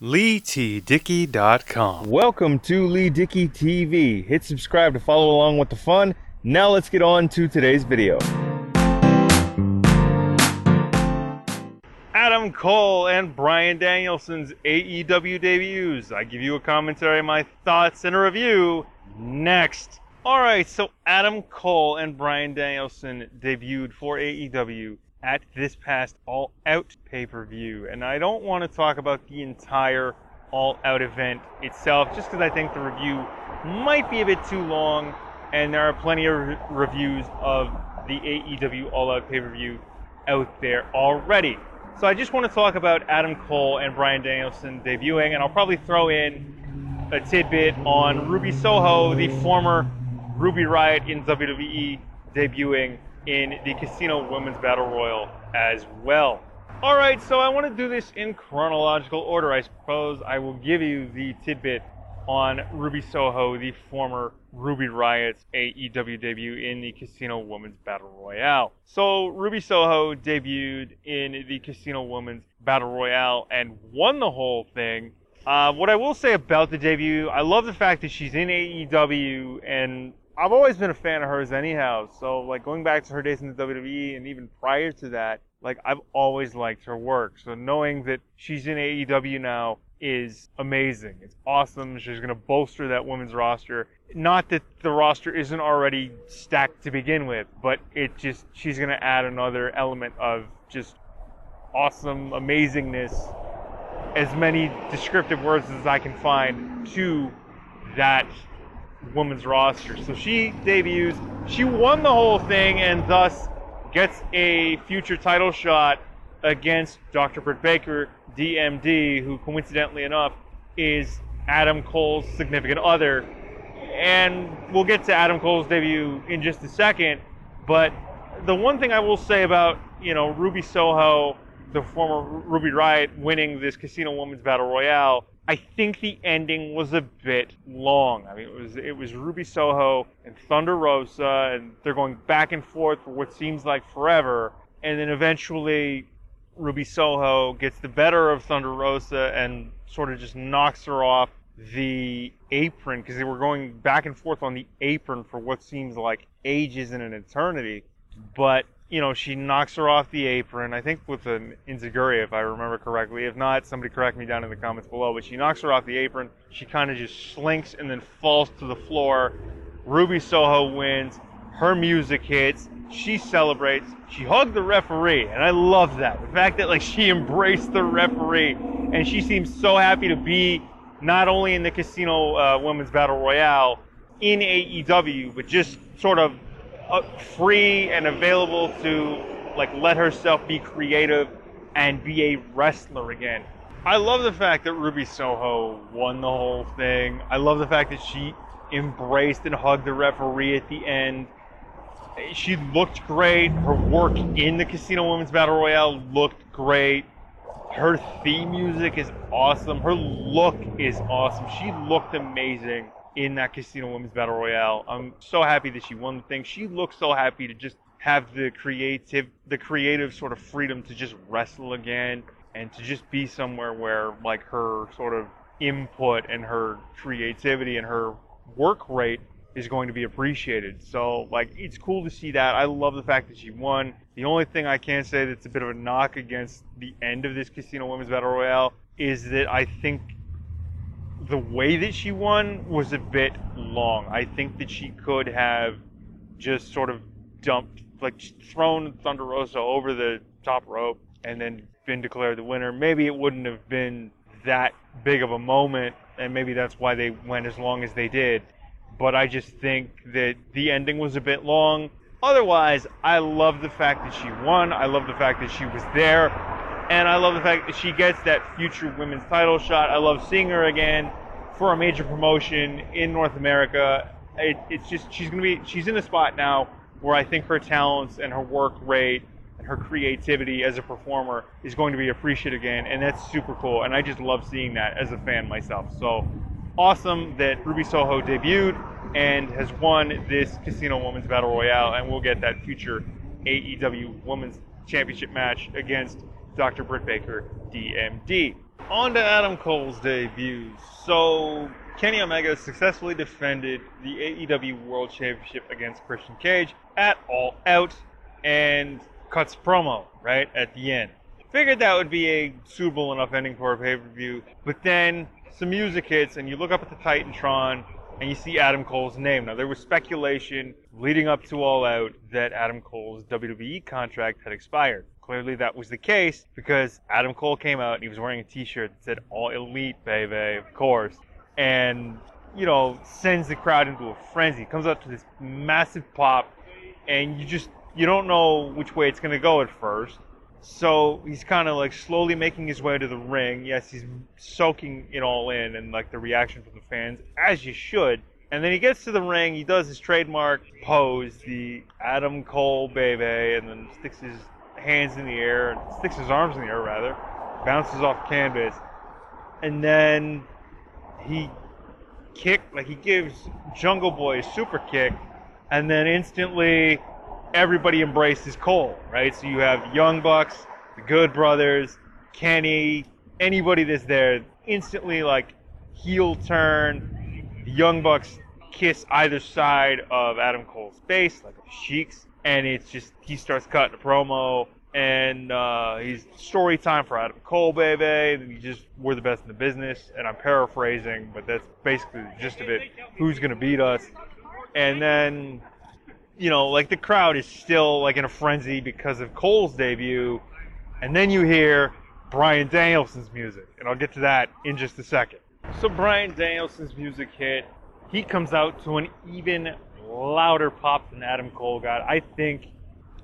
LeeTDickey.com. Welcome to Lee Dickey TV. Hit subscribe to follow along with the fun. Now let's get on to today's video. Adam Cole and Bryan Danielson's AEW debuts. I give you a commentary, my thoughts, and a review next. Alright, so Adam Cole and Bryan Danielson debuted for AEW at this past All Out pay per view. And I don't want to talk about the entire All Out event itself, just because I think the review might be a bit too long, and there are plenty of re- reviews of the AEW All Out pay per view out there already. So I just want to talk about Adam Cole and Bryan Danielson debuting, and I'll probably throw in a tidbit on Ruby Soho, the former Ruby Riot in WWE, debuting in the Casino Women's Battle Royal as well. Alright, so I want to do this in chronological order. I suppose I will give you the tidbit on Ruby Soho, the former Ruby Riot's AEW debut in the Casino Women's Battle Royale. So, Ruby Soho debuted in the Casino Women's Battle Royale and won the whole thing. Uh, what I will say about the debut, I love the fact that she's in AEW and I've always been a fan of hers anyhow. So like going back to her days in the WWE and even prior to that, like I've always liked her work. So knowing that she's in AEW now is amazing. It's awesome. She's going to bolster that women's roster. Not that the roster isn't already stacked to begin with, but it just she's going to add another element of just awesome amazingness as many descriptive words as I can find to that women's roster. So she debuts, she won the whole thing, and thus gets a future title shot against Dr. Britt Baker, DMD, who coincidentally enough is Adam Cole's significant other. And we'll get to Adam Cole's debut in just a second, but the one thing I will say about, you know, Ruby Soho, the former Ruby Riot winning this Casino Women's Battle Royale I think the ending was a bit long. I mean, it was it was Ruby Soho and Thunder Rosa, and they're going back and forth for what seems like forever, and then eventually Ruby Soho gets the better of Thunder Rosa and sort of just knocks her off the apron because they were going back and forth on the apron for what seems like ages and an eternity. But you know, she knocks her off the apron. I think with an enziguri, if I remember correctly. If not, somebody correct me down in the comments below. But she knocks her off the apron. She kind of just slinks and then falls to the floor. Ruby Soho wins. Her music hits. She celebrates. She hugged the referee, and I love that. The fact that like she embraced the referee, and she seems so happy to be not only in the Casino uh, Women's Battle Royale in AEW, but just sort of Uh, free and available to like let herself be creative and be a wrestler again. I love the fact that Ruby Soho won the whole thing. I love the fact that she embraced and hugged the referee at the end. She looked great. Her work in the Casino Women's Battle Royale looked great. Her theme music is awesome. Her look is awesome. She looked amazing in that Casino Women's Battle Royale. I'm so happy that she won the thing. She looks so happy to just have the creative, the creative sort of freedom to just wrestle again and to just be somewhere where like her sort of input and her creativity and her work rate is going to be appreciated. So like it's cool to see that. I love the fact that she won. The only thing I can say that's a bit of a knock against the end of this Casino Women's Battle Royale is that I think the way that she won was a bit long. I think that she could have just sort of dumped, like thrown Thunder Rosa over the top rope and then been declared the winner. Maybe it wouldn't have been that big of a moment, and maybe that's why they went as long as they did. But I just think that the ending was a bit long. Otherwise, I love the fact that she won. I love the fact that she was there. And I love the fact that she gets that future women's title shot. I love seeing her again for a major promotion in North America. It, it's just she's gonna be she's in a spot now where I think her talents and her work rate and her creativity as a performer is going to be appreciated again, and that's super cool. And I just love seeing that as a fan myself. So awesome that Ruby Soho debuted and has won this Casino Women's Battle Royale, and we'll get that future AEW Women's Championship match against Dr. Britt Baker, DMD. on to Adam Cole's debut. So, Kenny Omega successfully defended the AEW World Championship against Christian Cage at All Out and cuts promo right at the end. Figured that would be a suitable enough ending for a pay per view, but then some music hits and you look up at the Titantron and you see Adam Cole's name. Now, there was speculation leading up to All Out that Adam Cole's WWE contract had expired. Clearly, that was the case because Adam Cole came out and he was wearing a t shirt that said All Elite, baby, of course. And, you know, sends the crowd into a frenzy. Comes out to this massive pop, and you just, you don't know which way it's going to go at first. So he's kind of like slowly making his way to the ring. Yes, he's soaking it all in and like the reaction from the fans, as you should. And then he gets to the ring, he does his trademark pose, the Adam Cole baby, and then sticks his hands in the air, sticks his arms in the air rather, bounces off canvas, and then he kick like he gives Jungle Boy a super kick, and then instantly everybody embraces Cole, right? So you have Young Bucks, the Good Brothers, Kenny, anybody that's there, instantly like heel turn. The Young Bucks kiss either side of Adam Cole's face, like a Sheik's, and it's just he starts cutting a promo. And uh, he's story time for Adam Cole, baby. We just we're the best in the business, and I'm paraphrasing, but that's basically the gist of it. Who's gonna beat us? And then you know, like the crowd is still like in a frenzy because of Cole's debut, and then you hear Bryan Danielson's music, and I'll get to that in just a second. So Bryan Danielson's music hit. He comes out to an even louder pop than Adam Cole got. I think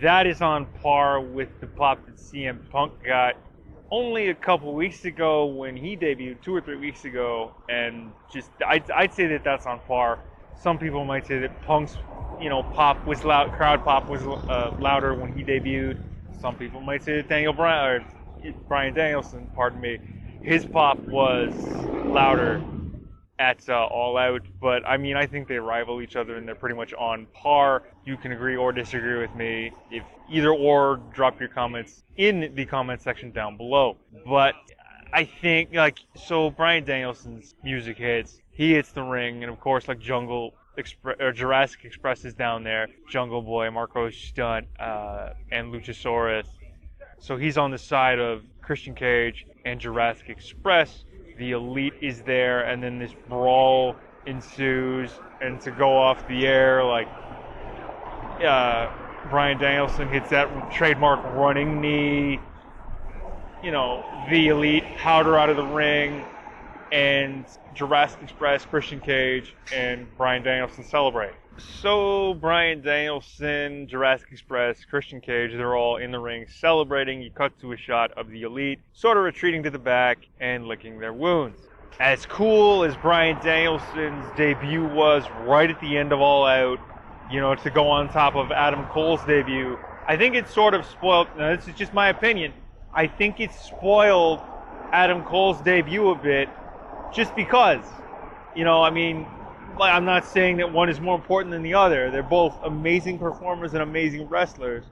that is on par with the pop that CM Punk got only a couple weeks ago when he debuted, two or three weeks ago, and just I'd, I'd say that that's on par. Some people might say that Punk's you know, pop was loud, crowd pop was uh, louder when he debuted. Some people might say that Daniel Bryan, or Bryan Danielson, pardon me, his pop was louder at uh, All Out. But I mean, I think they rival each other and they're pretty much on par. You can agree or disagree with me. If either or, drop your comments in the comment section down below. But I think like so, Bryan Danielson's music hits. He hits the ring, and of course, like Jungle Expre- or Jurassic Express is down there. Jungle Boy, Marko Stunt, uh, and Luchasaurus. So he's on the side of Christian Cage and Jurassic Express. The Elite is there, and then this brawl ensues. And to go off the air, like uh, Bryan Danielson hits that trademark running knee. You know, the Elite powder out of the ring and Jurassic Express, Christian Cage, and Bryan Danielson celebrate. So Bryan Danielson, Jurassic Express, Christian Cage, they're all in the ring celebrating. You cut to a shot of the Elite, sort of retreating to the back and licking their wounds. As cool as Bryan Danielson's debut was right at the end of All Out, you know, to go on top of Adam Cole's debut, I think it sort of spoiled. Now, this is just my opinion. I think it spoiled Adam Cole's debut a bit just because. You know, I mean, I'm not saying that one is more important than the other. They're both amazing performers and amazing wrestlers.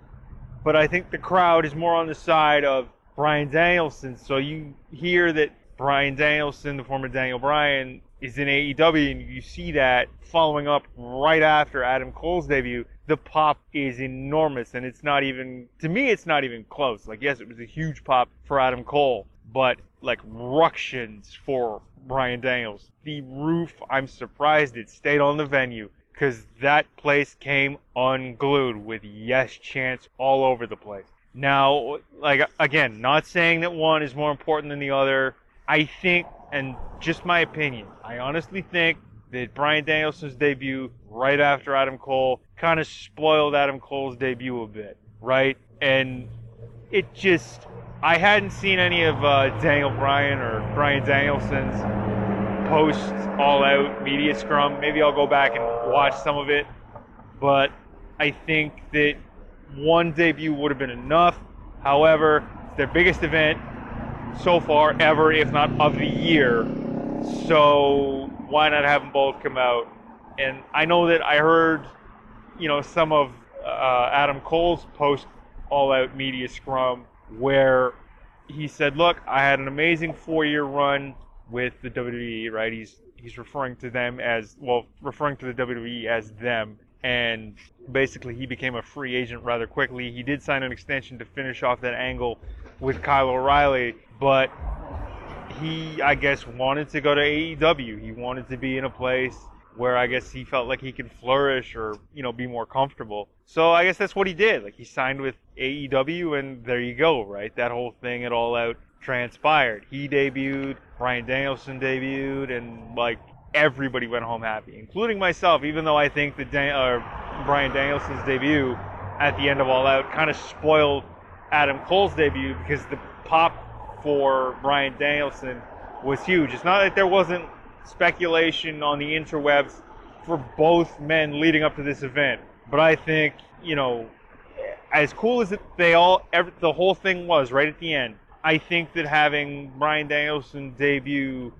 But I think the crowd is more on the side of Bryan Danielson. So you hear that Bryan Danielson, the former Daniel Bryan, is in AEW, and you see that following up right after Adam Cole's debut. The pop is enormous, and it's not even, to me, it's not even close. Like, yes, it was a huge pop for Adam Cole, but like ructions for Brian Daniels. The roof, I'm surprised it stayed on the venue because that place came unglued with yes chants all over the place. Now, like again, not saying that one is more important than the other. I think, and just my opinion, I honestly think that Bryan Danielson's debut right after Adam Cole kind of spoiled Adam Cole's debut a bit, right? And it just I hadn't seen any of uh, Daniel Bryan or Bryan Danielson's post All Out media scrum. Maybe I'll go back and watch some of it. But I think that one debut would have been enough. However, it's their biggest event so far ever, if not of the year. So why not have them both come out? And I know that I heard, you know, some of uh, Adam Cole's post All Out media scrum where he said, "Look, I had an amazing four-year run with the WWE. Right? He's he's referring to them as well, referring to the WWE as them." And basically, he became a free agent rather quickly. He did sign an extension to finish off that angle with Kyle O'Reilly, but he, I guess, wanted to go to AEW. He wanted to be in a place where I guess he felt like he could flourish or, you know, be more comfortable. So I guess that's what he did. Like he signed with AEW and there you go, right? That whole thing at All Out transpired. He debuted, Bryan Danielson debuted, and like everybody went home happy, including myself, even though I think that Dan- uh, Bryan Danielson's debut at the end of All Out kind of spoiled Adam Cole's debut because the pop for Bryan Danielson was huge. It's not that there wasn't speculation on the interwebs for both men leading up to this event. But I think, you know, as cool as it, they all, the whole thing was right at the end, I think that having Bryan Danielson debut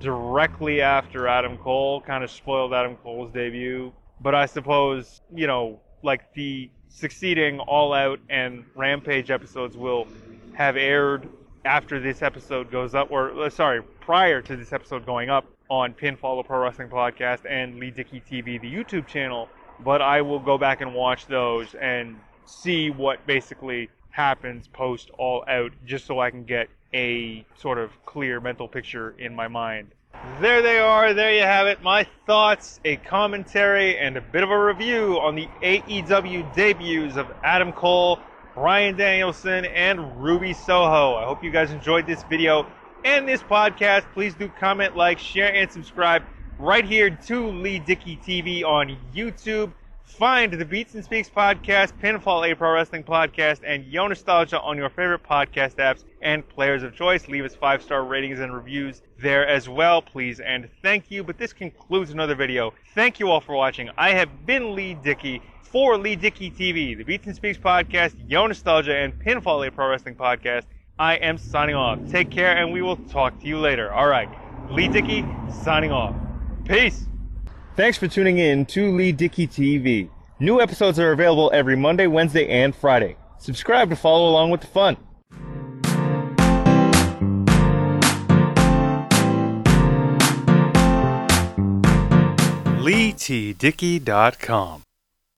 directly after Adam Cole kind of spoiled Adam Cole's debut. But I suppose, you know, like the succeeding All Out and Rampage episodes will have aired after this episode goes up, or uh, sorry, prior to this episode going up on Pinfall of Pro Wrestling Podcast and Lee Dickey TV, the YouTube channel. But I will go back and watch those and see what basically happens post All Out, just so I can get a sort of clear mental picture in my mind. There they are, there you have it. My thoughts, a commentary, and a bit of a review on the AEW debuts of Adam Cole, Bryan Danielson, and Ruby Soho. I hope you guys enjoyed this video and this podcast. Please do comment, like, share, and subscribe right here to Lee Dickey TV on YouTube. Find the Beats and Speaks podcast, Pinfall Pro Wrestling podcast, and Yo Nostalgia on your favorite podcast apps and players of choice. Leave us five star ratings and reviews there as well, please. And thank you. But this concludes another video. Thank you all for watching. I have been Lee Dickey for Lee Dickey TV, the Beats and Speaks podcast, Yo Nostalgia, and Pinfall Pro Wrestling podcast. I am signing off. Take care, and we will talk to you later. All right. Lee Dickey signing off. Peace. Thanks for tuning in to Lee Dickey TV. New episodes are available every Monday, Wednesday, and Friday. Subscribe to follow along with the fun. LeeTDickey.com